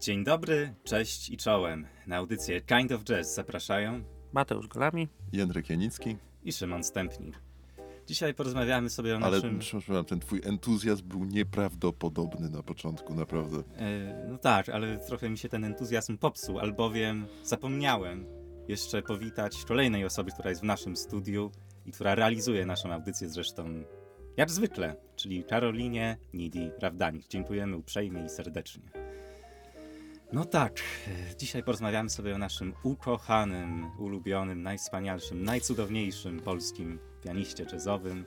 Dzień dobry, cześć i czołem. Na audycję Kind of Jazz zapraszają Mateusz Golami. Jędrek Janicki, i Szymon Stępnir. Dzisiaj porozmawiamy sobie o ale naszym... przepraszam, ten twój entuzjazm był nieprawdopodobny na początku, naprawdę. E, no tak, ale trochę mi się ten entuzjazm popsuł, albowiem zapomniałem jeszcze powitać kolejnej osoby, która jest w naszym studiu i która realizuje naszą audycję zresztą jak zwykle, czyli Karolinie Nidi Rawdanik. Dziękujemy uprzejmie i serdecznie. No tak, e, dzisiaj porozmawiamy sobie o naszym ukochanym, ulubionym, najwspanialszym, najcudowniejszym polskim pianiście jazzowym,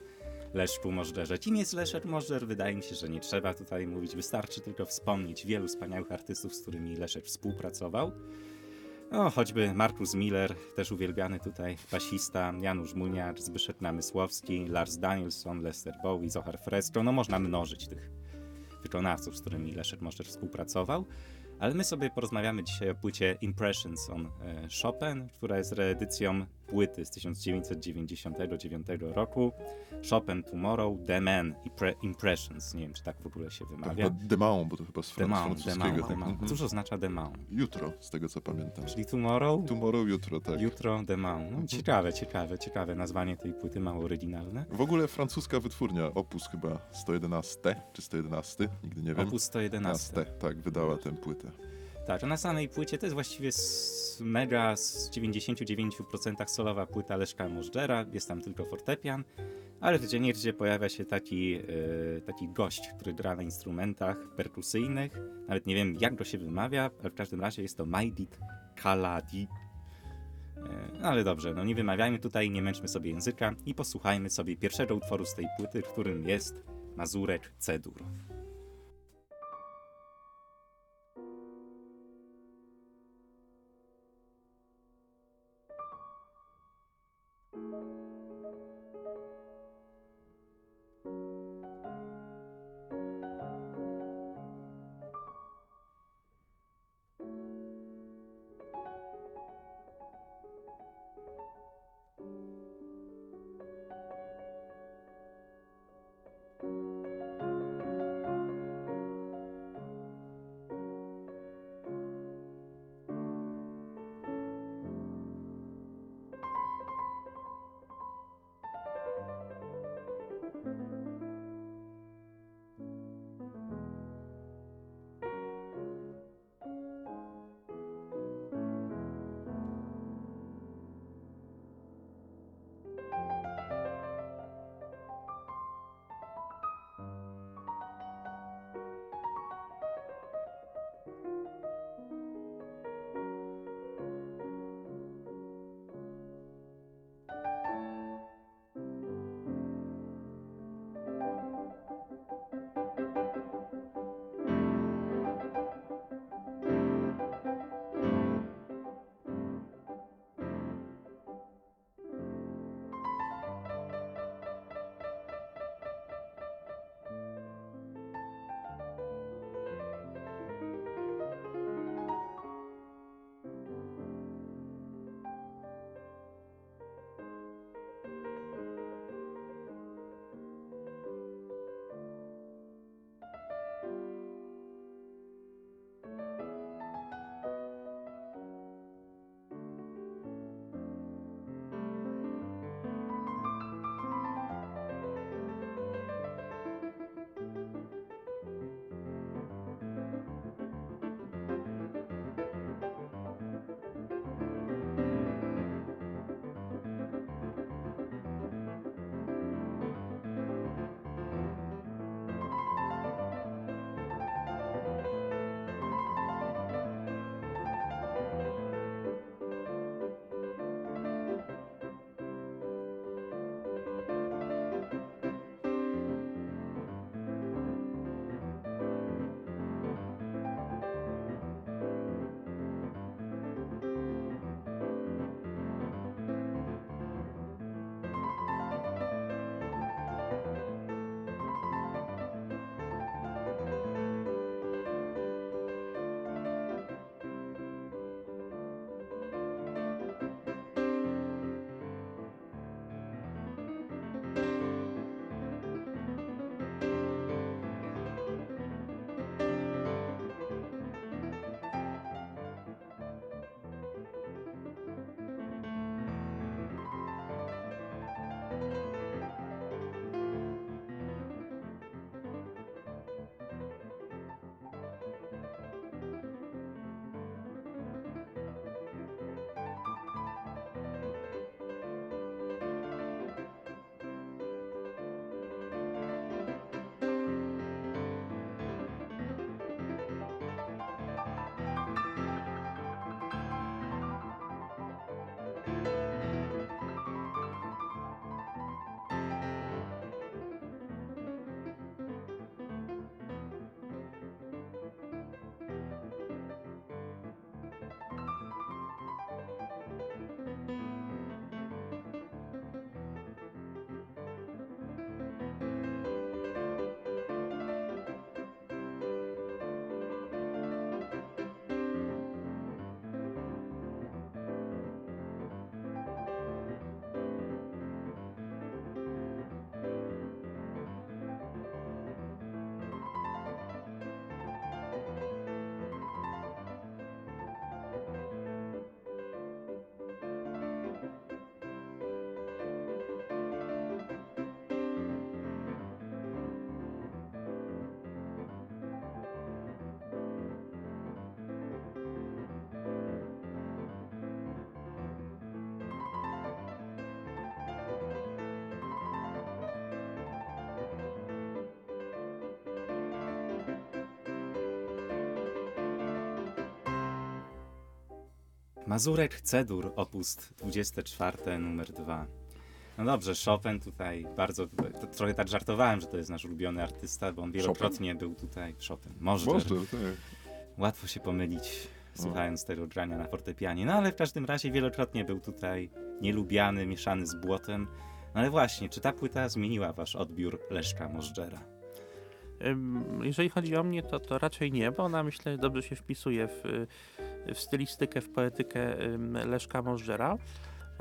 Leszku Możdżerze. Kim jest Leszek Możdżer? Wydaje mi się, że nie trzeba tutaj mówić. Wystarczy tylko wspomnieć wielu wspaniałych artystów, z którymi Leszek współpracował. No, choćby Markus Miller, też uwielbiany tutaj basista, Janusz Muniacz, Zbyszek Namysłowski, Lars Danielson, Lester Bowie, Zohar Fresco. No, można mnożyć tych wykonawców, z którymi Leszek Możdżer współpracował. Ale my sobie porozmawiamy dzisiaj o płycie Impressions on e, Chopin, która jest reedycją płyty z 1999 roku. Chopin Tomorrow, The Man Impre- Impressions. Nie wiem, czy tak w ogóle się Tak, wymawia. bo Demaon, bo to chyba z francuskiego. Tak. Demain. Mhm. Cóż oznacza Demain? Jutro, z tego co pamiętam. Czyli Tomorrow, Tomorrow, jutro, tak. jutro Demain. No, ciekawe, ciekawe, ciekawe nazwanie tej płyty, mało oryginalne. W ogóle francuska wytwórnia, Opus chyba 111, czy 111, nigdy nie wiem. Opus 111. 11, tak, wydała tę płytę. Tak, na samej płycie to jest właściwie mega z 99% solowa płyta Leszka Możdżera, jest tam tylko fortepian, ale gdzie niegdzie pojawia się taki, e, taki gość, który gra na instrumentach perkusyjnych, nawet nie wiem jak go się wymawia, ale w każdym razie jest to Majdit Kaladi. No ale dobrze, no nie wymawiajmy tutaj, nie męczmy sobie języka i posłuchajmy sobie pierwszego utworu z tej płyty, którym jest Mazurek C-dur. Mazurek Cedur, opust 24, numer 2. No dobrze, Chopin tutaj bardzo, to trochę tak żartowałem, że to jest nasz ulubiony artysta, bo on wielokrotnie był tutaj, Chopin, Możder. Możder, tak. Łatwo się pomylić, słuchając tego grania na fortepianie, no ale w każdym razie wielokrotnie był tutaj nielubiany, mieszany z błotem. No ale właśnie, czy ta płyta zmieniła wasz odbiór Leszka Możdżera? Jeżeli chodzi o mnie, to, to raczej nie, bo ona myślę dobrze się wpisuje w, w stylistykę, w poetykę Leszka Możdżera.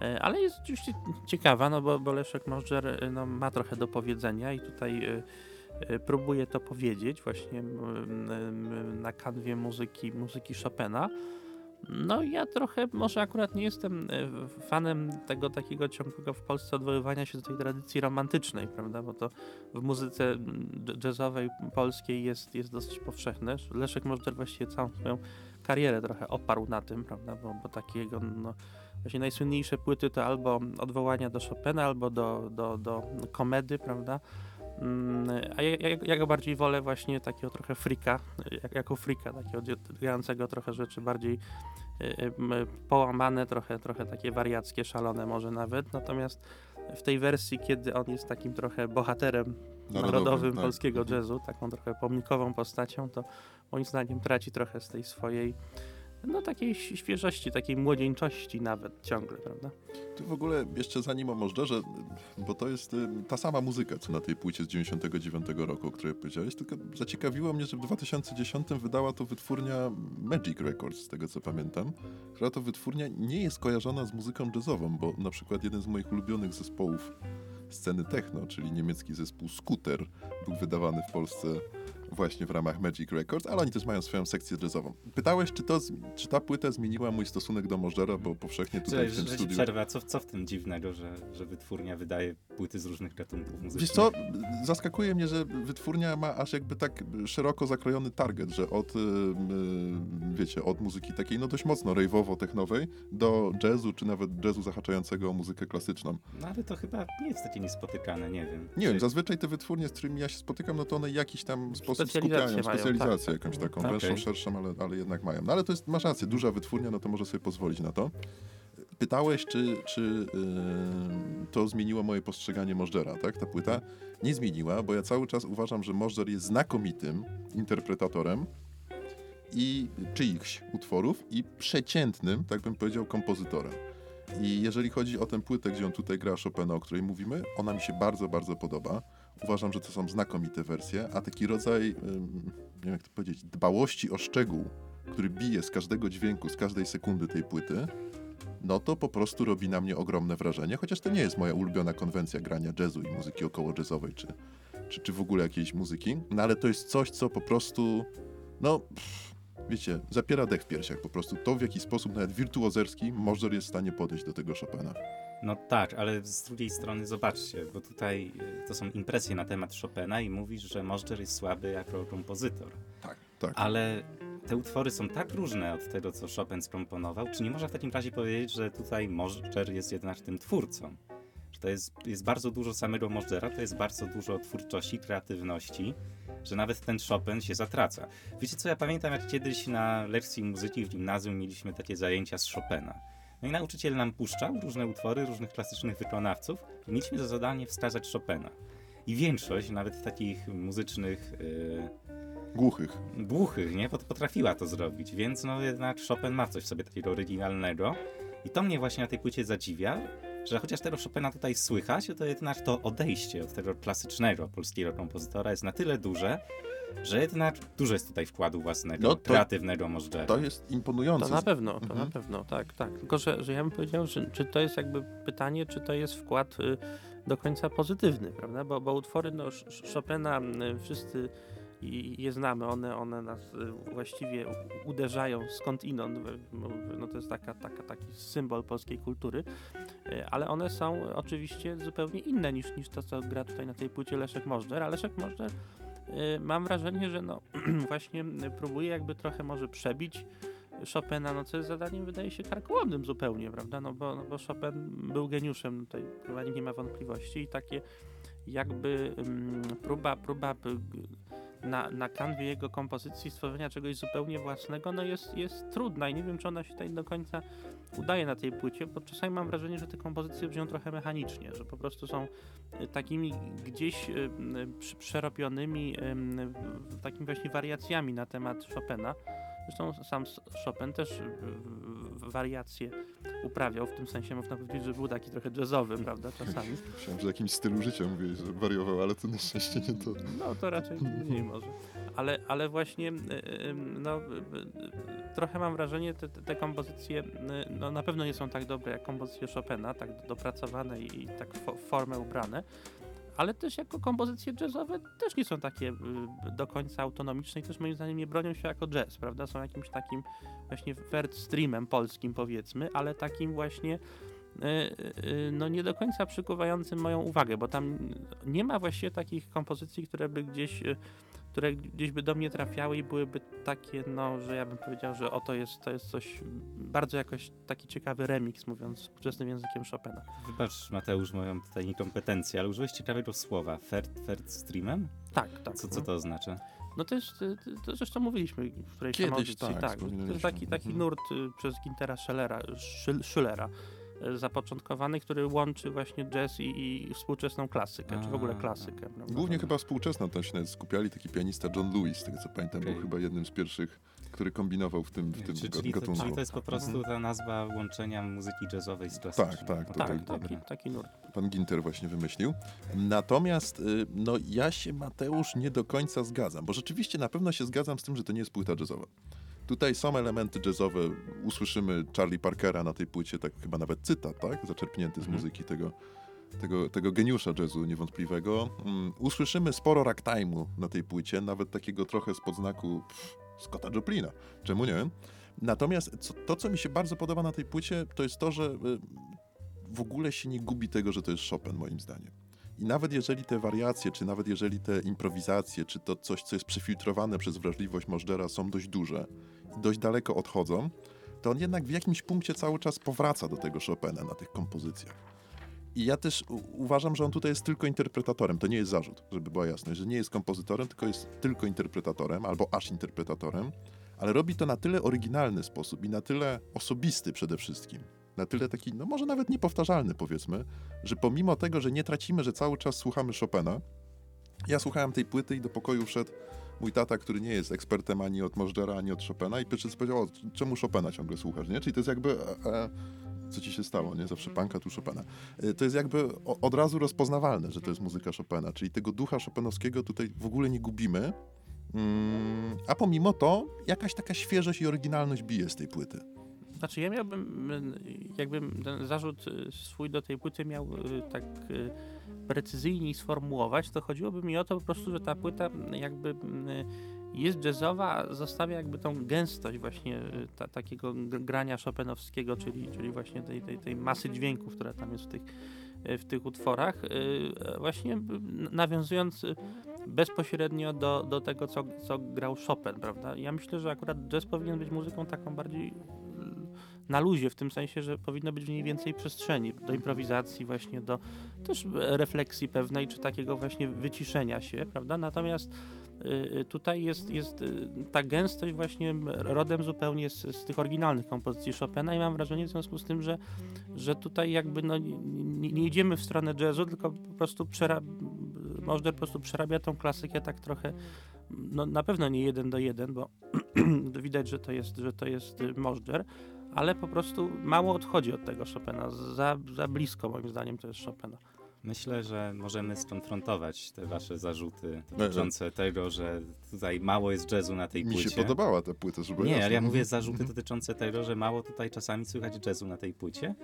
E, Ale jest oczywiście ciekawa, no bo, bo Leszek Możdżer y, no, ma trochę do powiedzenia i tutaj y, próbuje to powiedzieć właśnie na kanwie muzyki, muzyki Chopina. No ja trochę może akurat nie jestem fanem tego takiego ciągłego w Polsce odwoływania się do tej tradycji romantycznej, prawda, bo to w muzyce jazzowej polskiej jest, jest dosyć powszechne. Leszek Możdżer właściwie całą swoją karierę trochę oparł na tym, prawda, bo, bo takiego no, właśnie najsłynniejsze płyty to albo odwołania do Chopina, albo do, do, do komedy, prawda, Mm, a ja, ja, ja go bardziej wolę właśnie takiego trochę frika, jak, jako frika, takiego grającego trochę rzeczy bardziej y, y, połamane, trochę, trochę takie wariackie, szalone może nawet, natomiast w tej wersji, kiedy on jest takim trochę bohaterem narodowym, tak. polskiego Mhm. jazzu, taką trochę pomnikową postacią, to moim zdaniem traci trochę z tej swojej no takiej świeżości, takiej młodzieńczości nawet ciągle, prawda? Tu w ogóle jeszcze zanim o Możderze, bo to jest y, ta sama muzyka, co na tej płycie z 99 roku, o której powiedziałeś, tylko zaciekawiło mnie, że w 2010 wydała to wytwórnia Magic Records, z tego co pamiętam, która to wytwórnia nie jest kojarzona z muzyką jazzową, bo na przykład jeden z moich ulubionych zespołów sceny techno, czyli niemiecki zespół Scooter, był wydawany w Polsce właśnie w ramach Magic Records, ale oni też mają swoją sekcję jazzową. Pytałeś, czy, to, czy ta płyta zmieniła mój stosunek do Możdżera, bo powszechnie tutaj Czy, w tym że studiu... przerwa, co, co w tym dziwnego, że, że wytwórnia wydaje płyty z różnych gatunków muzycznych? Wiesz co, zaskakuje mnie, że wytwórnia ma aż jakby tak szeroko zakrojony target, że od, y, y, wiecie, od muzyki takiej no dość mocno rave'owo-technowej do jazzu, czy nawet jazzu zahaczającego o muzykę klasyczną. No ale to chyba nie jest takie niespotykane, nie wiem. Nie Czy- wiem, zazwyczaj te wytwórnie, z którymi ja się spotykam, no to one jakiś tam sposób Specjalizację skupiają, mają, specjalizację tak, jakąś tak. taką, Okej. węższą, szerszą, ale, ale jednak mają. No ale to jest, masz rację, duża wytwórnia, no to może sobie pozwolić na to. Pytałeś, czy, czy yy, to zmieniło moje postrzeganie Możdżera, tak? Ta płyta nie zmieniła, bo ja cały czas uważam, że Możdżer jest znakomitym interpretatorem i czyichś utworów i przeciętnym, tak bym powiedział, kompozytorem. I jeżeli chodzi o tę płytę, gdzie on tutaj gra Chopina, o której mówimy, ona mi się bardzo, bardzo podoba. Uważam, że to są znakomite wersje, a taki rodzaj, nie wiem jak to powiedzieć, dbałości o szczegół, który bije z każdego dźwięku, z każdej sekundy tej płyty, no to po prostu robi na mnie ogromne wrażenie, chociaż to nie jest moja ulubiona konwencja grania jazzu i muzyki około jazzowej, czy, czy, czy w ogóle jakiejś muzyki, no ale to jest coś, co po prostu, no, pff, wiecie, zapiera dech w piersiach po prostu. To, w jaki sposób nawet wirtuozerski Możdżer jest w stanie podejść do tego Chopina. No tak, ale z drugiej strony zobaczcie, bo tutaj y, to są impresje na temat Chopina i mówisz, że Możdżer jest słaby jako kompozytor. Tak. Tak. Ale te utwory są tak różne od tego, co Chopin skomponował, czy nie można w takim razie powiedzieć, że tutaj Możdżer jest jednak tym twórcą? Że to jest, jest bardzo dużo samego Możdżera, to jest bardzo dużo twórczości, kreatywności, że nawet ten Chopin się zatraca. Wiecie co, ja pamiętam jak kiedyś na lekcji muzyki w gimnazjum mieliśmy takie zajęcia z Chopina. No i nauczyciel nam puszczał różne utwory różnych klasycznych wykonawców i mieliśmy za zadanie wskazać Chopina. I większość, nawet takich muzycznych... Yy, Głuchych. głuchych, nie? Pot- Potrafiła to zrobić, więc no jednak Chopin ma coś w sobie takiego oryginalnego. I to mnie właśnie na tej płycie zadziwia, że chociaż tego Chopina tutaj słychać, to jednak to odejście od tego klasycznego polskiego kompozytora jest na tyle duże, że jednak dużo jest tutaj wkładu własnego, No to- kreatywnego możliwe. To jest imponujące. To na pewno, to Mhm. na pewno, tak, tak. Tylko, że, że ja bym powiedział, że czy to jest jakby pytanie, czy to jest wkład y, do końca pozytywny, prawda? Bo, bo utwory no, Ch- Ch- Chopina y, wszyscy i- je znamy, one, one nas y, właściwie uderzają skądinąd, w- w- no to jest taka, taka, taki symbol polskiej kultury, y, ale one są oczywiście zupełnie inne niż, niż to, co gra tutaj na tej płycie Leszek Możdżer, a Leszek Możdżer mam wrażenie, że no właśnie y, próbuje jakby trochę może przebić Chopina, no co jest zadaniem wydaje się karkołomnym zupełnie, prawda, no bo, no bo Chopin był geniuszem, tutaj chyba nie ma wątpliwości i takie jakby mm, próba, próba na, na kanwie jego kompozycji stworzenia czegoś zupełnie własnego, no jest, jest trudna i nie wiem, czy ona się tutaj do końca udaje na tej płycie, bo czasami mam wrażenie, że te kompozycje brzmią trochę mechanicznie, że po prostu są y, takimi gdzieś y, przy- przerobionymi takimi właśnie wariacjami na temat Chopina. Zresztą sam Chopin też wariacje uprawiał, w tym sensie można powiedzieć, że był taki trochę jazzowy, prawda, czasami. Myślałem, że w jakimś stylu życia mówiłeś, że wariował, ale to na szczęście nie to. No to raczej nie może. Ale, ale właśnie no, trochę mam wrażenie, te, te kompozycje no, na pewno nie są tak dobre jak kompozycje Chopina, tak dopracowane i, tak w fo- w formę ubrane. Ale też jako kompozycje jazzowe też nie są takie do końca autonomiczne i też moim zdaniem nie bronią się jako jazz, prawda? Są jakimś takim właśnie wert streamem polskim powiedzmy, ale takim właśnie y, y, no nie do końca przykuwającym moją uwagę, bo tam nie ma właściwie takich kompozycji, które by gdzieś y, które gdzieś by do mnie trafiały i byłyby takie, no, że ja bym powiedział, że oto jest, to jest coś bardzo jakoś taki ciekawy remix, mówiąc współczesnym językiem Chopina. Wybacz, Mateusz, moją tutaj niekompetencję, ale użyłeś ciekawego słowa. Fert, fert streamem? Tak, tak. Co, co to oznacza? No to jest, to zresztą mówiliśmy w którejś Kiedyś tam audycji, tak, tak. To taki, taki Mhm. nurt y, przez Gintera Schillera, Schill- Schillera zapoczątkowany, który łączy właśnie jazz i, i współczesną klasykę, czy w ogóle A, klasykę. prawda? Głównie chyba współczesna tam się nawet skupiali, taki pianista John Lewis, z tego co pamiętam, Okej. był chyba jednym z pierwszych, który kombinował w tym, w tym Czy, czyli, to, gatunku. czyli to jest po prostu ta nazwa łączenia muzyki jazzowej z klasyczną. Tak, tak, to Tak, tak, taki, taki nurt. Pan Ginter właśnie wymyślił. Natomiast y, no ja się Mateusz nie do końca zgadzam, bo rzeczywiście na pewno się zgadzam z tym, że to nie jest płyta jazzowa. Tutaj są elementy jazzowe, usłyszymy Charlie Parkera na tej płycie, tak chyba nawet cytat, tak? Zaczerpnięty z Mhm. muzyki tego, tego, tego geniusza jazzu niewątpliwego. Mm, usłyszymy sporo ragtime'u na tej płycie, nawet takiego trochę spod znaku pff, Scotta Joplina. Czemu nie? Natomiast co, to, co mi się bardzo podoba na tej płycie, to jest to, że y, w ogóle się nie gubi tego, że to jest Chopin, moim zdaniem. I nawet jeżeli te wariacje, czy nawet jeżeli te improwizacje, czy to coś, co jest przefiltrowane przez wrażliwość Możdżera są dość duże dość daleko odchodzą, to on jednak w jakimś punkcie cały czas powraca do tego Chopina na tych kompozycjach. I ja też uważam, że on tutaj jest tylko interpretatorem. To nie jest zarzut, żeby była jasność, że nie jest kompozytorem, tylko jest tylko interpretatorem, albo aż interpretatorem, ale robi to na tyle oryginalny sposób i na tyle osobisty przede wszystkim, na tyle taki, no może nawet niepowtarzalny powiedzmy, że pomimo tego, że nie tracimy, że cały czas słuchamy Chopina, ja słuchałem tej płyty i do pokoju wszedł mój tata, który nie jest ekspertem ani od Możdżera, ani od Chopina i pierwszy powiedział, czemu Chopina ciągle słuchasz, nie? Czyli to jest jakby... E, e, co ci się stało, nie? Zawsze panka, tu Chopina. E, To jest jakby od razu rozpoznawalne, że to jest muzyka Chopina, czyli tego ducha chopinowskiego tutaj w ogóle nie gubimy, mm, a pomimo to jakaś taka świeżość i oryginalność bije z tej płyty. Znaczy ja miałbym, jakbym ten zarzut y, swój do tej płyty miał y, tak y, precyzyjniej sformułować, to chodziłoby mi o to po prostu, że ta płyta jakby jest jazzowa, zostawia jakby tą gęstość właśnie ta, takiego grania chopinowskiego, czyli, czyli właśnie tej, tej, tej masy dźwięków, która tam jest w tych, w tych utworach, właśnie nawiązując bezpośrednio do, do tego, co, co grał Chopin, prawda? Ja myślę, że akurat jazz powinien być muzyką taką bardziej na luzie, w tym sensie, że powinno być w niej więcej przestrzeni do improwizacji, właśnie do też refleksji pewnej, czy takiego właśnie wyciszenia się, prawda? Natomiast y, y, tutaj jest, jest y, ta gęstość właśnie rodem zupełnie z, z tych oryginalnych kompozycji Chopina i mam wrażenie w związku z tym, że, że tutaj jakby no, nie, nie idziemy w stronę jazzu, tylko po prostu przera- po prostu przerabia tą klasykę tak trochę, no na pewno nie jeden do jeden, bo widać, że to jest, że to jest Możder, ale po prostu mało odchodzi od tego Chopina. Za, za blisko moim zdaniem to jest Chopina. Myślę, że możemy skonfrontować te wasze zarzuty e. dotyczące tego, że tutaj mało jest jazzu na tej Mi płycie. się podobała ta płyta, żeby Nie, ale ja mówię zarzuty Mhm. dotyczące tego, że mało tutaj czasami słychać jazzu na tej płycie.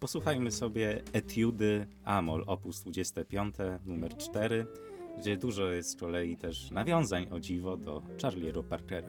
Posłuchajmy sobie Etiudy Amol, opus 25, numer 4, gdzie dużo jest z kolei też nawiązań o dziwo do Charlie'ego Parkera.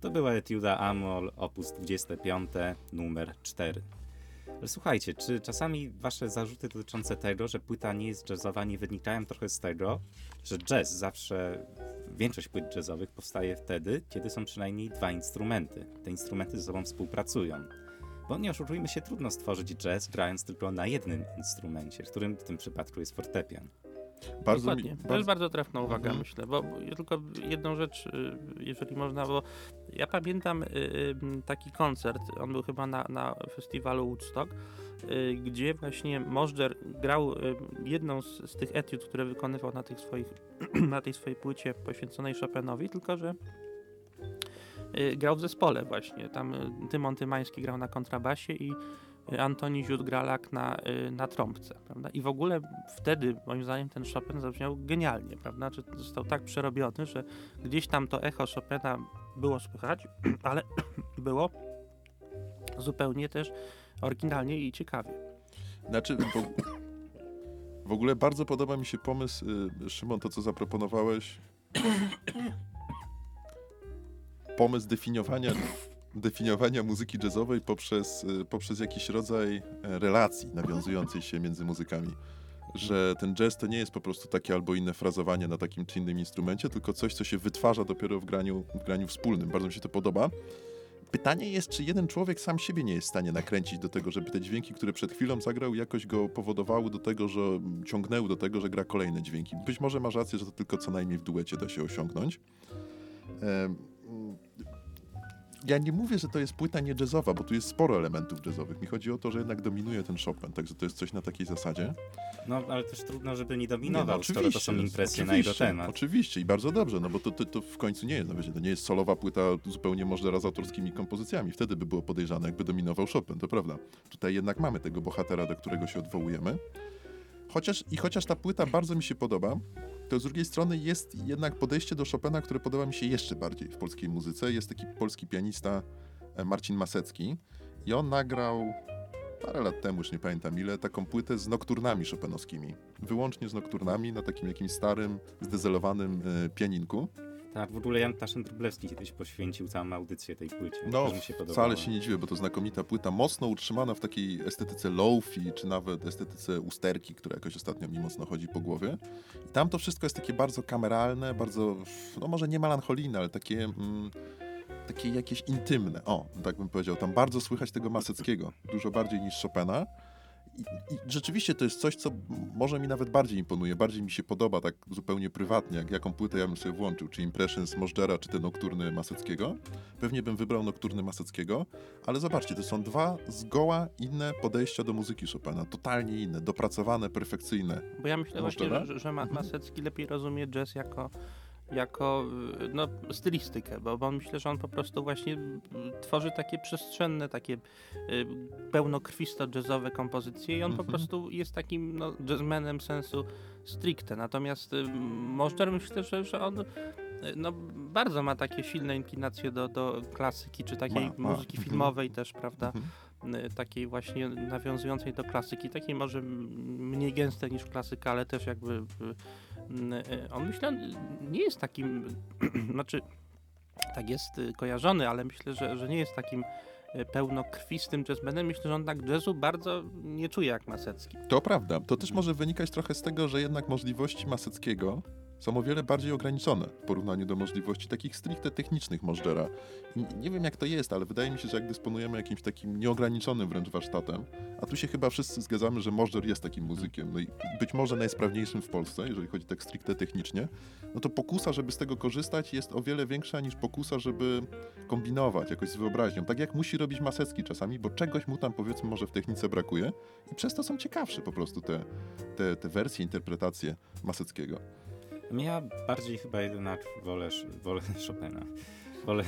To była etiuda Amol, opus 25, numer 4. Ale słuchajcie, czy czasami wasze zarzuty dotyczące tego, że płyta nie jest jazzowa, nie wynikają trochę z tego, że jazz zawsze, większość płyt jazzowych powstaje wtedy, kiedy są przynajmniej dwa instrumenty. Te instrumenty ze sobą współpracują. Bo nie oszukujmy się, trudno stworzyć jazz grając tylko na jednym instrumencie, którym w tym przypadku jest fortepian. Bardzo Dokładnie. mi, To jest bardzo, bardzo trafna uwaga, Mhm. myślę, bo bo tylko jedną rzecz, y, jeżeli można, bo ja pamiętam y, y, taki koncert, on był chyba na, na festiwalu Woodstock, gdzie właśnie Możdżer grał jedną z, z tych etiud, które wykonywał na, tych swoich, na tej swojej płycie poświęconej Chopinowi, tylko że grał w zespole właśnie. Tam Tymon Tymański grał na kontrabasie i Antoni Ziut-Gralak na, y, na trąbce, prawda? I w ogóle wtedy, moim zdaniem, ten Chopin zabrzmiał genialnie, prawda? Czy został tak przerobiony, że gdzieś tam to echo Chopina było słychać, ale było zupełnie też oryginalnie i ciekawie. Znaczy, w, w ogóle bardzo podoba mi się pomysł, y, Szymon, to co zaproponowałeś. Pomysł definiowania, definiowania muzyki jazzowej poprzez, y, poprzez jakiś rodzaj e, relacji nawiązującej się między muzykami. Że ten jazz to nie jest po prostu takie albo inne frazowanie na takim czy innym instrumencie, tylko coś, co się wytwarza dopiero w graniu, w graniu wspólnym. Bardzo mi się to podoba. Pytanie jest, czy jeden człowiek sam siebie nie jest w stanie nakręcić do tego, żeby te dźwięki, które przed chwilą zagrał, jakoś go powodowały do tego, że ciągnęły do tego, że gra kolejne dźwięki. Być może masz rację, że to tylko co najmniej w duecie da się osiągnąć. Ja nie mówię, że to jest płyta nie jazzowa, bo tu jest sporo elementów jazzowych. Mi chodzi o to, że jednak dominuje ten Chopin, także to jest coś na takiej zasadzie. No, ale też trudno, żeby nie Nie, dominował, no, skoro to są impresje na jego oczywiście, temat. Oczywiście i bardzo dobrze, no bo to, to, to w końcu nie jest, no wiecie, to nie jest solowa płyta zupełnie Możdżera z autorskimi kompozycjami. Wtedy by było podejrzane, jakby dominował Chopin, to prawda. Tutaj jednak mamy tego bohatera, do którego się odwołujemy. Chociaż, I chociaż ta płyta bardzo mi się podoba, to z drugiej strony jest jednak podejście do Chopina, które podoba mi się jeszcze bardziej w polskiej muzyce. Jest taki polski pianista e, Marcin Masecki i on nagrał parę lat temu, już nie pamiętam ile, taką płytę z nokturnami chopinowskimi. Wyłącznie z nokturnami na takim jakimś starym, zdezelowanym e, pianinku. Tak, w ogóle Jan Taszyn-Wróblewski kiedyś poświęcił całą audycję tej płycie. No, się wcale się nie dziwię, bo to znakomita płyta, mocno utrzymana w takiej estetyce lofi, czy nawet estetyce usterki, która jakoś ostatnio mi mocno chodzi po głowie. I tam to wszystko jest takie bardzo kameralne, bardzo, no może nie melancholijne, ale takie... Mm, takie jakieś intymne. O, tak bym powiedział. Tam bardzo słychać tego Maseckiego. Dużo bardziej niż Chopina. I, I rzeczywiście to jest coś, co może mi nawet bardziej imponuje, bardziej mi się podoba tak zupełnie prywatnie, jak jaką płytę ja bym sobie włączył, czy Impressions Możdżera, czy te Nokturny Maseckiego. Pewnie bym wybrał Nokturny Maseckiego, ale zobaczcie, to są dwa zgoła inne podejścia do muzyki Chopina, totalnie inne, dopracowane, perfekcyjne. Bo ja myślę właśnie, że, że Ma- Masecki lepiej rozumie jazz jako, jako y, no, stylistykę, bo, bo myślę, że on po prostu właśnie tworzy takie przestrzenne, takie y, pełnokrwisto jazzowe kompozycje i on po Mhm. prostu jest takim no, jazzmenem sensu stricte. Natomiast y, Możdżer myślę, że, że on no, bardzo ma takie silne inklinacje do, do klasyki, czy takiej Ma, ma. muzyki Mhm. filmowej też, prawda? Mhm. y, takiej właśnie nawiązującej do klasyki, takiej może mniej gęste niż klasyka, ale też jakby on myślę on nie jest takim, znaczy tak jest y, kojarzony, ale myślę, że, że nie jest takim y, pełnokrwistym jazzmenem. Myślę, że on tak jazzu bardzo nie czuje jak Masecki. To prawda. To też może wynikać trochę z tego, że jednak możliwości Maseckiego są o wiele bardziej ograniczone w porównaniu do możliwości takich stricte technicznych Możdżera. Nie wiem jak to jest, ale wydaje mi się, że jak dysponujemy jakimś takim nieograniczonym wręcz warsztatem, a tu się chyba wszyscy zgadzamy, że Możdżer jest takim muzykiem, no i być może najsprawniejszym w Polsce, jeżeli chodzi tak stricte technicznie, no to pokusa, żeby z tego korzystać jest o wiele większa niż pokusa, żeby kombinować jakoś z wyobraźnią. Tak jak musi robić Masecki czasami, bo czegoś mu tam powiedzmy może w technice brakuje i przez to są ciekawsze po prostu te, te, te wersje, interpretacje Maseckiego. Ja bardziej chyba jednak wolę, wolę Chopina. Wolę,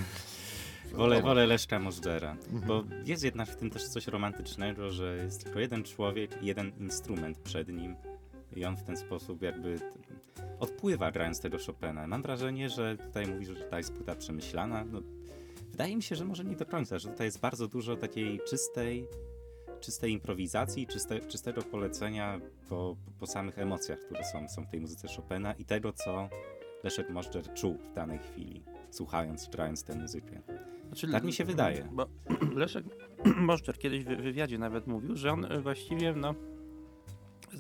wolę, wolę Leszka Możdżera. Bo jest jednak w tym też coś romantycznego, że jest tylko jeden człowiek i jeden instrument przed nim. I on w ten sposób jakby odpływa grając tego Chopina. Mam wrażenie, że tutaj mówisz, że ta jest płyta przemyślana. No, wydaje mi się, że może nie do końca, że tutaj jest bardzo dużo takiej czystej, czystej improwizacji, czyste, czystego polecenia po, po samych emocjach, które są, są w tej muzyce Chopina i tego, co Leszek Możdżer czuł w danej chwili. słuchając, grając tę muzykę. Znaczy, Tak mi się wydaje. Bo Leszek Moszczer kiedyś w wywiadzie nawet mówił, że on właściwie no,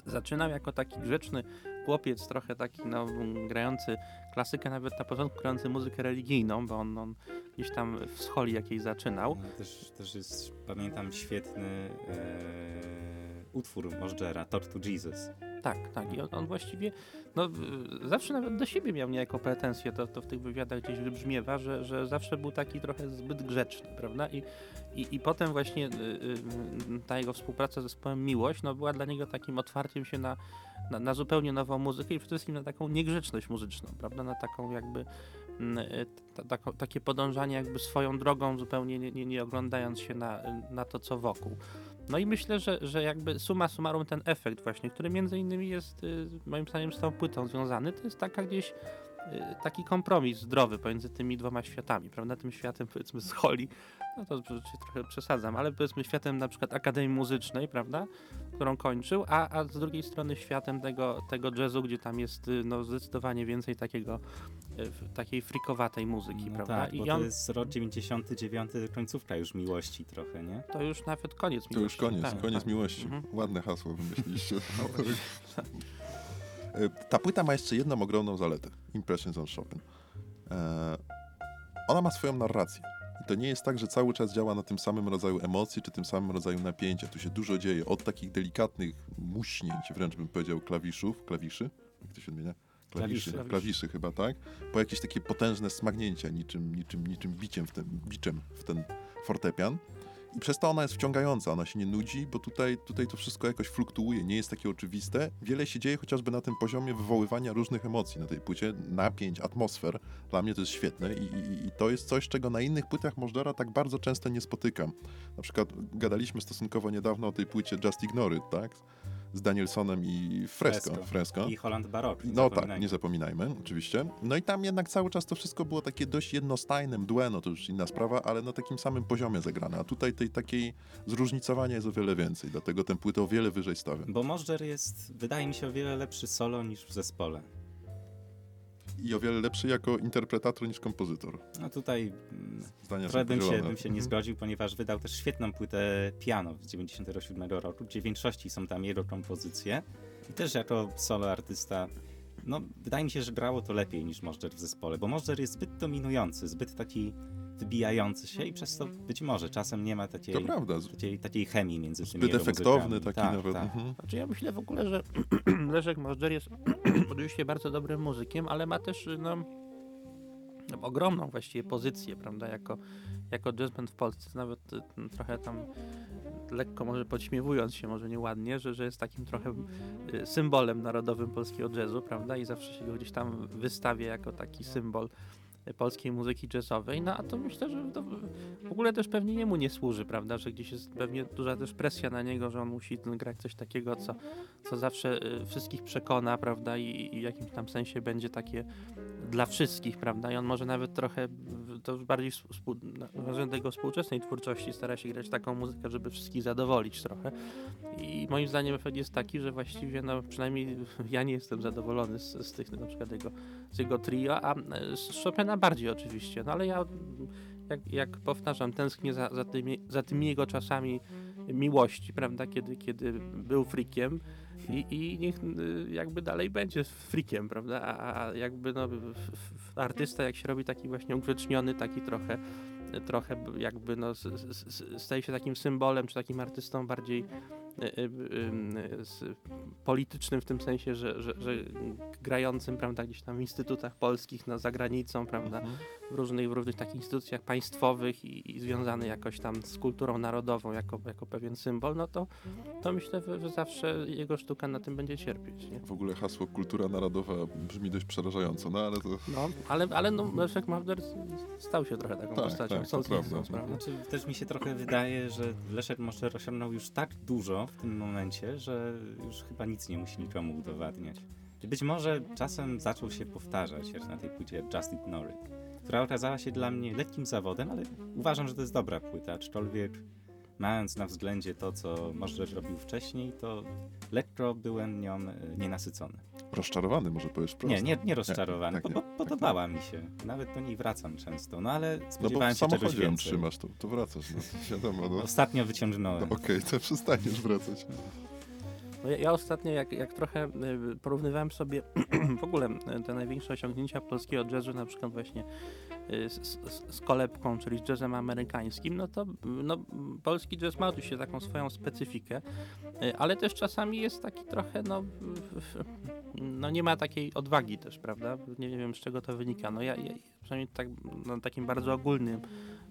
zaczynał jako taki grzeczny chłopiec, trochę taki no, grający klasykę, nawet na początku grający muzykę religijną, bo on, on gdzieś tam w scholi jakiejś zaczynał. No, też, też jest, pamiętam, świetny e, utwór Możdżera, Talk to Jesus. Tak, tak. I on, on właściwie no, zawsze nawet do siebie miał niejako pretensje, to, to w tych wywiadach gdzieś wybrzmiewa, że, że zawsze był taki trochę zbyt grzeczny, prawda? I, i, i potem właśnie y, y, ta jego współpraca z zespołem Miłość no, była dla niego takim otwarciem się na, na, na zupełnie nową muzykę i przede wszystkim na taką niegrzeczność muzyczną, prawda? Na taką jakby mm, taką- takie podążanie jakby swoją drogą, zupełnie nie, nie, nie oglądając się na, na to, co wokół. No i myślę, że, że jakby suma summarum ten efekt właśnie, który między innymi jest y, moim zdaniem z tą płytą związany, to jest taka gdzieś taki kompromis zdrowy pomiędzy tymi dwoma światami, prawda? Tym światem powiedzmy z holi, no to trochę przesadzam, ale powiedzmy światem na przykład Akademii Muzycznej, prawda? Którą kończył, a, a z drugiej strony światem tego, tego jazzu, gdzie tam jest y, no, zdecydowanie więcej takiego, y, takiej frikowatej muzyki, No prawda? tak, bo I to on, jest rok 99, końcówka już miłości trochę, nie? to już nawet koniec To już miłości. koniec, Tak, koniec tak. miłości. Mhm. Ładne hasło wymyśliliście. E, Ta płyta ma jeszcze jedną ogromną zaletę. Impressions on Chopin. E, ona ma swoją narrację. I to nie jest tak, że cały czas działa na tym samym rodzaju emocji, czy tym samym rodzaju napięcia. Tu się dużo dzieje. Od takich delikatnych muśnięć, wręcz bym powiedział, klawiszów, klawiszy, jak to się odmienia? Klawiszy, Klawiszy. klawiszy, chyba, tak? Po jakieś takie potężne smagnięcia, niczym, niczym, niczym biciem w ten, biczem w ten fortepian. Przez to ona jest wciągająca, ona się nie nudzi, bo tutaj, tutaj to wszystko jakoś fluktuuje, nie jest takie oczywiste. Wiele się dzieje chociażby na tym poziomie wywoływania różnych emocji na tej płycie, napięć, atmosfer. Dla mnie to jest świetne i, i, i to jest coś, czego na innych płytach Możdżera tak bardzo często nie spotykam. Na przykład gadaliśmy stosunkowo niedawno o tej płycie Just Ignore It, tak? Z Danielsonem i Fresco. Fresco. Fresco. I Holland Barok. No tak, nie zapominajmy, oczywiście. No i tam jednak cały czas to wszystko było takie dość jednostajne, mdłe, no to już inna sprawa, ale na takim samym poziomie zagrane. A tutaj tej takiej zróżnicowania jest o wiele więcej, dlatego tę płytę o wiele wyżej stawiam. Bo Możdżer jest, wydaje mi się, o wiele lepszy solo niż w zespole. I o wiele lepszy jako interpretator niż kompozytor. No tutaj mm, Zdania trochę bym się, podzielone. bym się nie Mhm. zgodził, ponieważ wydał też świetną płytę piano z 97 roku, gdzie w większości są tam jego kompozycje. I też jako solo artysta, no wydaje mi się, że grało to lepiej niż Możdżer w zespole, bo Możdżer jest zbyt dominujący, zbyt taki wybijający się i przez to być może czasem nie ma takiej, To prawda, z- takiej, takiej chemii między tymi zbyt efektowny taki tak, nawet. Tak. Mhm. Znaczy ja myślę w ogóle, że Leszek Możdżer jest oczywiście bardzo dobrym muzykiem, ale ma też no, ogromną właściwie pozycję, prawda, jako, jako jazzband w Polsce, nawet y, trochę tam lekko może podśmiewując się, może nieładnie, że, że jest takim trochę y, symbolem narodowym polskiego jazzu, prawda, i zawsze się go gdzieś tam wystawia jako taki symbol polskiej muzyki jazzowej, no a to myślę, że to w ogóle też pewnie jemu nie służy, prawda, że gdzieś jest pewnie duża też presja na niego, że on musi grać coś takiego, co, co zawsze y, wszystkich przekona, prawda, i, i w jakimś tam sensie będzie takie dla wszystkich, prawda, i on może nawet trochę, to bardziej współ, tego współczesnej twórczości stara się grać taką muzykę, żeby wszystkich zadowolić trochę. I moim zdaniem efekt jest taki, że właściwie, no przynajmniej ja nie jestem zadowolony z, z tych, na przykład jego, z jego trio, a e, z Chopina bardziej oczywiście, no ale ja jak, jak powtarzam, tęsknię za, za, tymi, za tymi jego czasami miłości, prawda, kiedy, kiedy był frikiem i, i niech y, jakby dalej będzie frikiem, prawda, a, a jakby no, artysta jak się robi taki właśnie ugrzeczniony, taki trochę trochę jakby no, staje się takim symbolem, czy takim artystą bardziej politycznym w tym sensie, że, że, że grającym, prawda, gdzieś tam w instytutach polskich, no, za granicą, prawda, Mhm. w różnych, w różnych takich instytucjach państwowych i, i związany jakoś tam z kulturą narodową jako, jako pewien symbol, no to, to myślę, że, zawsze jego sztuka na tym będzie cierpieć. Nie? W ogóle hasło kultura narodowa brzmi dość przerażająco, no ale to... No, ale, ale no, Leszek Mawder stał się trochę taką Tak, postacią, tak, nie prawda. chcąc, prawda? Znaczy, też mi się trochę wydaje, że Leszek Moszer osiągnął już tak dużo w tym momencie, że już chyba nic nie musi nikomu udowadniać. Być może czasem zaczął się powtarzać, jak na tej płycie Just Ignore It, która okazała się dla mnie lekkim zawodem, ale uważam, że to jest dobra płyta, aczkolwiek mając na względzie to, co Możdżer robił wcześniej, to lekko byłem nią e, nienasycony. Rozczarowany, może powiesz prosto. Nie, nie, nie rozczarowany, tak bo, nie, tak podobała mi się. Nawet do niej wracam często, no ale No bo spodziewałem się czegoś więcej. trzymasz, to, to wracasz. No, wiadomo, no. Ostatnio wyciągnąłem. No Okej, to przestaniesz wracać. No ja, ja ostatnio, jak, jak trochę y, porównywałem sobie w ogóle y, te największe osiągnięcia polskiego jazzu, na przykład właśnie y, z, z, z kolebką, czyli z jazzem amerykańskim, no to no, polski jazz ma oczywiście taką swoją specyfikę, ale też czasami jest taki trochę, no, no nie ma takiej odwagi też, prawda? Nie wiem, z czego to wynika. No ja, ja przynajmniej tak, na takim bardzo ogólnym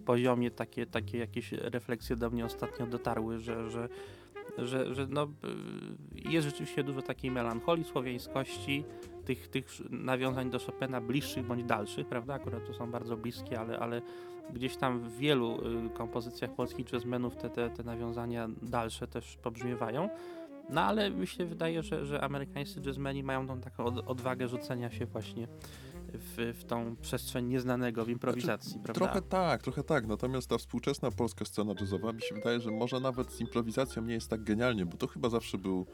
poziomie takie, takie jakieś refleksje do mnie ostatnio dotarły, że, że że, że no, y, jest rzeczywiście dużo takiej melancholii, słowiańskości, tych, tych nawiązań do Chopina bliższych bądź dalszych, prawda? Akurat to są bardzo bliskie, ale, ale gdzieś tam w wielu y, kompozycjach polskich jazzmenów te, te, te nawiązania dalsze też pobrzmiewają. No ale mi się wydaje, że, że amerykańscy jazzmeni mają tą taką od, odwagę rzucenia się właśnie w, w tą przestrzeń nieznanego w improwizacji, prawda? Trochę tak, trochę tak. Natomiast ta współczesna polska scena jazzowa mi się wydaje, że może nawet z improwizacją nie jest tak genialnie, bo to chyba zawsze był.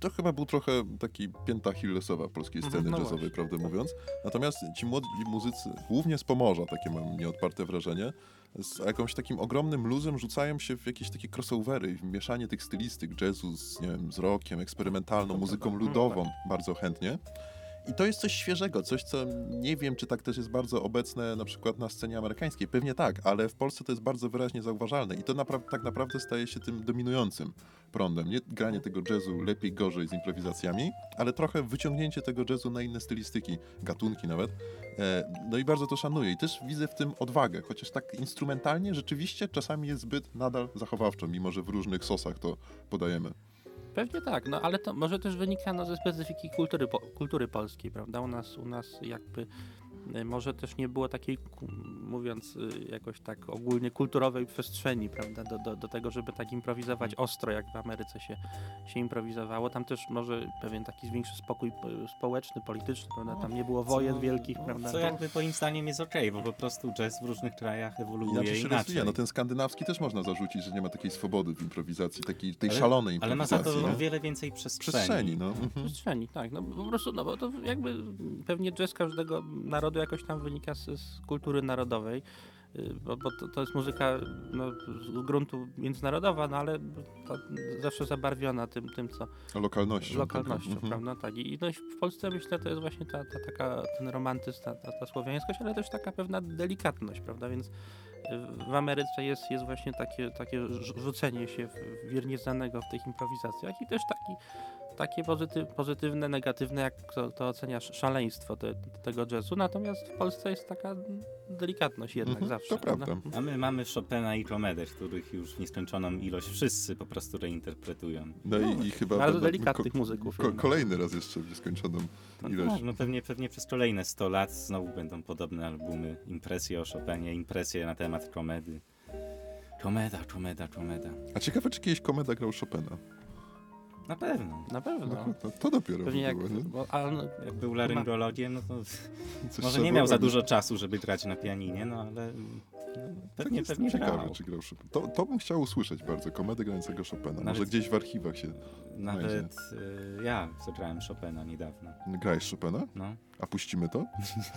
To chyba był trochę taki pięta Achillesowa polskiej Mhm, sceny no jazzowej, prawdę tak. mówiąc. Natomiast ci młodzi muzycy, głównie z Pomorza, takie mam nieodparte wrażenie, z jakimś takim ogromnym luzem rzucają się w jakieś takie crossovery, w mieszanie tych stylistyk jazzu z, nie wiem, z rockiem, eksperymentalną, To muzyką prawda. ludową, bardzo chętnie. I to jest coś świeżego, coś, co nie wiem, czy tak też jest bardzo obecne na przykład na scenie amerykańskiej. Pewnie tak, ale w Polsce to jest bardzo wyraźnie zauważalne i to napra- tak naprawdę staje się tym dominującym prądem. Nie granie tego jazzu lepiej, gorzej z improwizacjami, ale trochę wyciągnięcie tego jazzu na inne stylistyki, gatunki nawet. E, no i bardzo to szanuję i też widzę w tym odwagę, chociaż tak instrumentalnie rzeczywiście czasami jest zbyt nadal zachowawczo, mimo że w różnych sosach to podajemy. Pewnie tak, no ale to może też wynika no, ze specyfiki kultury, po, kultury polskiej, prawda? U nas, u nas jakby może też nie było takiej, mówiąc y, jakoś tak ogólnie, kulturowej przestrzeni, prawda? Do, do, do tego, żeby tak improwizować ostro, jak w Ameryce się, się improwizowało. Tam też może pewien taki większy spokój y, społeczny, polityczny, prawda? Tam nie było wojen Co- wielkich, prawda? Co jakby moim zdaniem jest okej, bo po prostu jazz w różnych krajach ewoluuje Inaczej się inaczej. rozwija. No ten skandynawski też można zarzucić, że nie ma takiej swobody w improwizacji, takiej tej Ale- szalonej Ale ma za improwizacji. to nie? o wiele więcej przestrzeni. przestrzeni. No. Mhm. przestrzeni, tak. No po prostu, no bo to jakby pewnie jazz każdego narodu jakoś tam wynika z, z kultury narodowej, y, bo, bo to, to jest muzyka no, z gruntu międzynarodowa, no ale zawsze zabarwiona tym, tym co Lokalnością. lokalnością, taką. Mhm. prawda? Tak. I no, w Polsce myślę, to jest właśnie ta, ta taka, ten romantyzm, ta, ta, ta słowiańskość, ale też taka pewna delikatność, prawda? Więc y, w Ameryce jest, jest właśnie takie, takie rz- rzucenie się w, w wir nieznanego w tych improwizacjach i też taki, takie pozytyw, pozytywne, negatywne, jak to, to ocenia sz- szaleństwo te, tego jazzu. Natomiast w Polsce jest taka delikatność jednak Mhm, zawsze. to prawda. A my mamy Chopina i Komedę, których już w nieskończoną ilość wszyscy po prostu reinterpretują. No i, i chyba Bardzo delikatnych muzyków. ko, kolejny raz jeszcze w nieskończoną No ilość. tak, no pewnie, pewnie przez kolejne 100 lat znowu będą podobne albumy, impresje o Chopinie, impresje na temat komedy. Komeda, komeda, komeda. A ciekawe, czy kiedyś Komeda grał Chopina. Na pewno. Na pewno. No, to, to dopiero Pewnie by jak, było, nie? bo, ale no, Jak był laryngologiem, no to Coś może nie miał za dużo czasu, żeby grać na pianinie, no ale no, Tak pewnie, pewnie ciekawy, grał. czy grał Chopina. To, to bym chciał usłyszeć bardzo, komedę grającego Chopina. Może Nawet- gdzieś w archiwach się... Nawet y, ja zagrałem Chopina niedawno. Grałeś Chopina? No, A puścimy to?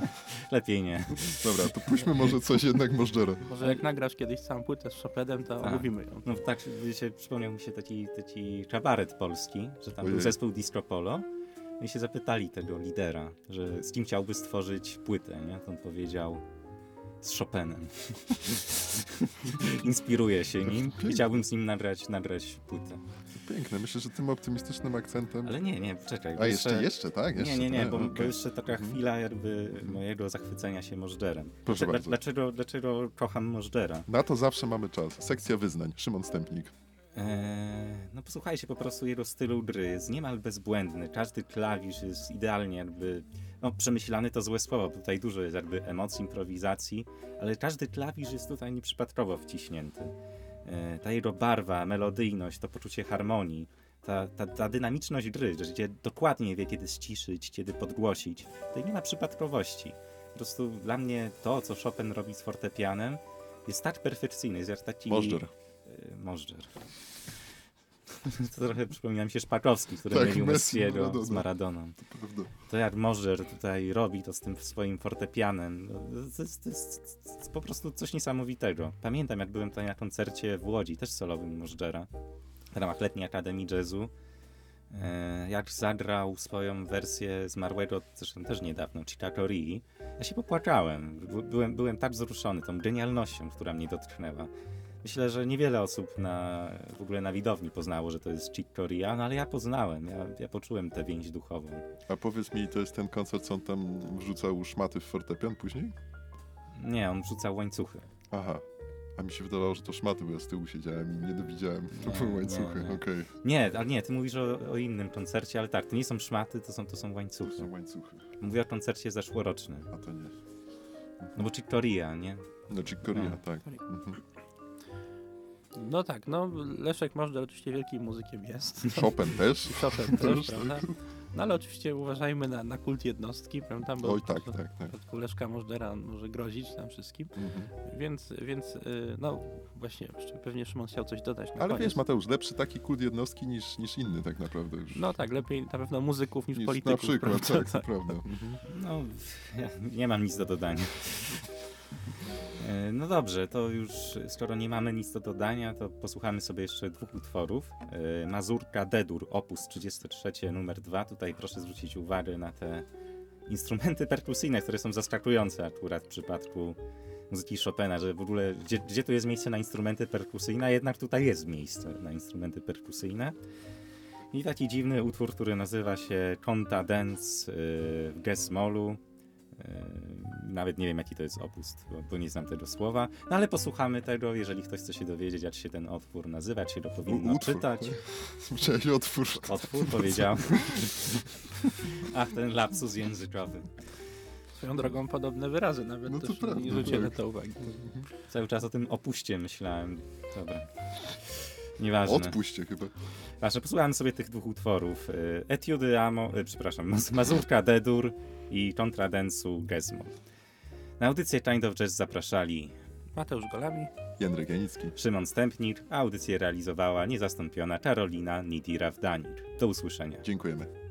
lepiej nie. Dobra, to puśćmy może coś jednak Możdżera. Może jak nagrasz kiedyś całą płytę z Chopinem, to Tak. omówimy ją. No tak się, przypomniał mi się taki, taki kabaret polski, że tam Ojej. był zespół Disco Polo no i się zapytali tego lidera, że z kim chciałby stworzyć płytę, nie? To on powiedział z Chopinem. Inspiruje się nim. Chciałbym z nim nagrać, nagrać płytę. Piękne, myślę, że tym optymistycznym akcentem... Ale nie, nie, czekaj. bo A jeszcze, jeszcze, tak? Jeszcze, Nie, nie, nie, A, bo, bo okej. jeszcze taka chwila jakby mojego zachwycenia się Możdżerem. Proszę Dlaczego- bardzo. Dlaczego, dlaczego kocham Możdżera? Na to zawsze mamy czas. Sekcja wyznań. Szymon Stępnik. Eee, no posłuchajcie po prostu jego stylu gry, jest niemal bezbłędny, każdy klawisz jest idealnie jakby, no przemyślany to złe słowo, bo tutaj dużo jest jakby emocji, improwizacji, ale każdy klawisz jest tutaj nieprzypadkowo wciśnięty. Eee, ta jego barwa, melodyjność, to poczucie harmonii, ta, ta, ta dynamiczność gry, że gdzie dokładnie wie kiedy ściszyć, kiedy podgłosić, tutaj nie ma przypadkowości. Po prostu dla mnie to, co Chopin robi z fortepianem, jest tak perfekcyjne, jest taki... Możdżer. y, Możdżer. To trochę przypomina mi się Szpakowski, który Tak, mylił Messi, Messiego Maradona. z Maradoną. Prawda. To jak Możdżer tutaj robi to z tym swoim fortepianem, no, to jest, to jest, to jest po prostu coś niesamowitego. Pamiętam, jak byłem tutaj na koncercie w Łodzi, też solowym Możdżera, w ramach Letniej Akademii Jazzu. E, jak zagrał swoją wersję zmarłego, zresztą też niedawno, Chicago Rii, ja się popłakałem. By- Byłem, byłem tak wzruszony tą genialnością, która mnie dotknęła. Myślę, że niewiele osób na, w ogóle na widowni poznało, że to jest Chick Corea, no ale ja poznałem, ja, ja poczułem tę więź duchową. A powiedz mi, to jest ten koncert, co on tam wrzucał szmaty w fortepian później? Nie, on wrzucał łańcuchy. Aha. A mi się wydawało, że to szmaty, bo ja z tyłu siedziałem i nie dowiedziałem. To Nie, były łańcuchy, nie. okej. Nie, ale nie, ty mówisz o, o innym koncercie, ale tak, to nie są szmaty, to są, to są To łańcuchy. są łańcuchy, Mówię o koncercie zeszłorocznym. a to nie. No bo Chick Corea, nie? No, Chick Corea, No. tak. Mhm. No tak, no Leszek Możdżer oczywiście wielkim muzykiem jest. Chopin też. Chopin też, prawda? No ale oczywiście uważajmy na, na kult jednostki, prawda? Bo Oj, tak, w tak, tak. przypadku Leszka Możdżera może grozić nam wszystkim. Mhm. Więc, więc y, no właśnie, pewnie Szymon chciał coś dodać na Ale koniec. wiesz, Mateusz, lepszy taki kult jednostki niż, niż inny tak naprawdę już. No tak, lepiej na pewno muzyków niż, niż polityków. na przykład, prawda? tak, to prawda. Mhm. No, ja nie mam nic do dodania. E, No dobrze, to już skoro nie mamy nic do dodania, to posłuchamy sobie jeszcze dwóch utworów. E, Mazurka Dedur, opus 33, numer 2. Tutaj proszę zwrócić uwagę na te instrumenty perkusyjne, które są zaskakujące akurat w przypadku muzyki Chopina, że w ogóle gdzie, gdzie tu jest miejsce na instrumenty perkusyjne, jednak tutaj jest miejsce na instrumenty perkusyjne. I taki dziwny utwór, który nazywa się Conta Dance y, w Gesmolu. Nawet nie wiem, jaki to jest opust, bo, bo nie znam tego słowa. No ale posłuchamy tego, jeżeli ktoś chce się dowiedzieć, jak się ten utwór nazywa, się go powinno U- utwór. czytać. Słyszałeś otwór. Otwór powiedział. Ach, ten lapsus językowy. Swoją drogą podobne wyrazy nawet No to też prawda, nie na tak. to uwagi. Cały czas o tym opuście myślałem. Dobra. Nieważne. Odpuśćcie chyba. Ważne, posłuchałem sobie tych dwóch utworów. y, Etiudy Amo, y, przepraszam, Maz- Mazurka Dedur i Kontradensu Gesmol. Na audycję Kind of Jazz zapraszali Mateusz Golami. Jędrek Janicki. Szymon Stępnik, a audycję realizowała niezastąpiona Karolina Nidira-Wdanir. Do usłyszenia. Dziękujemy.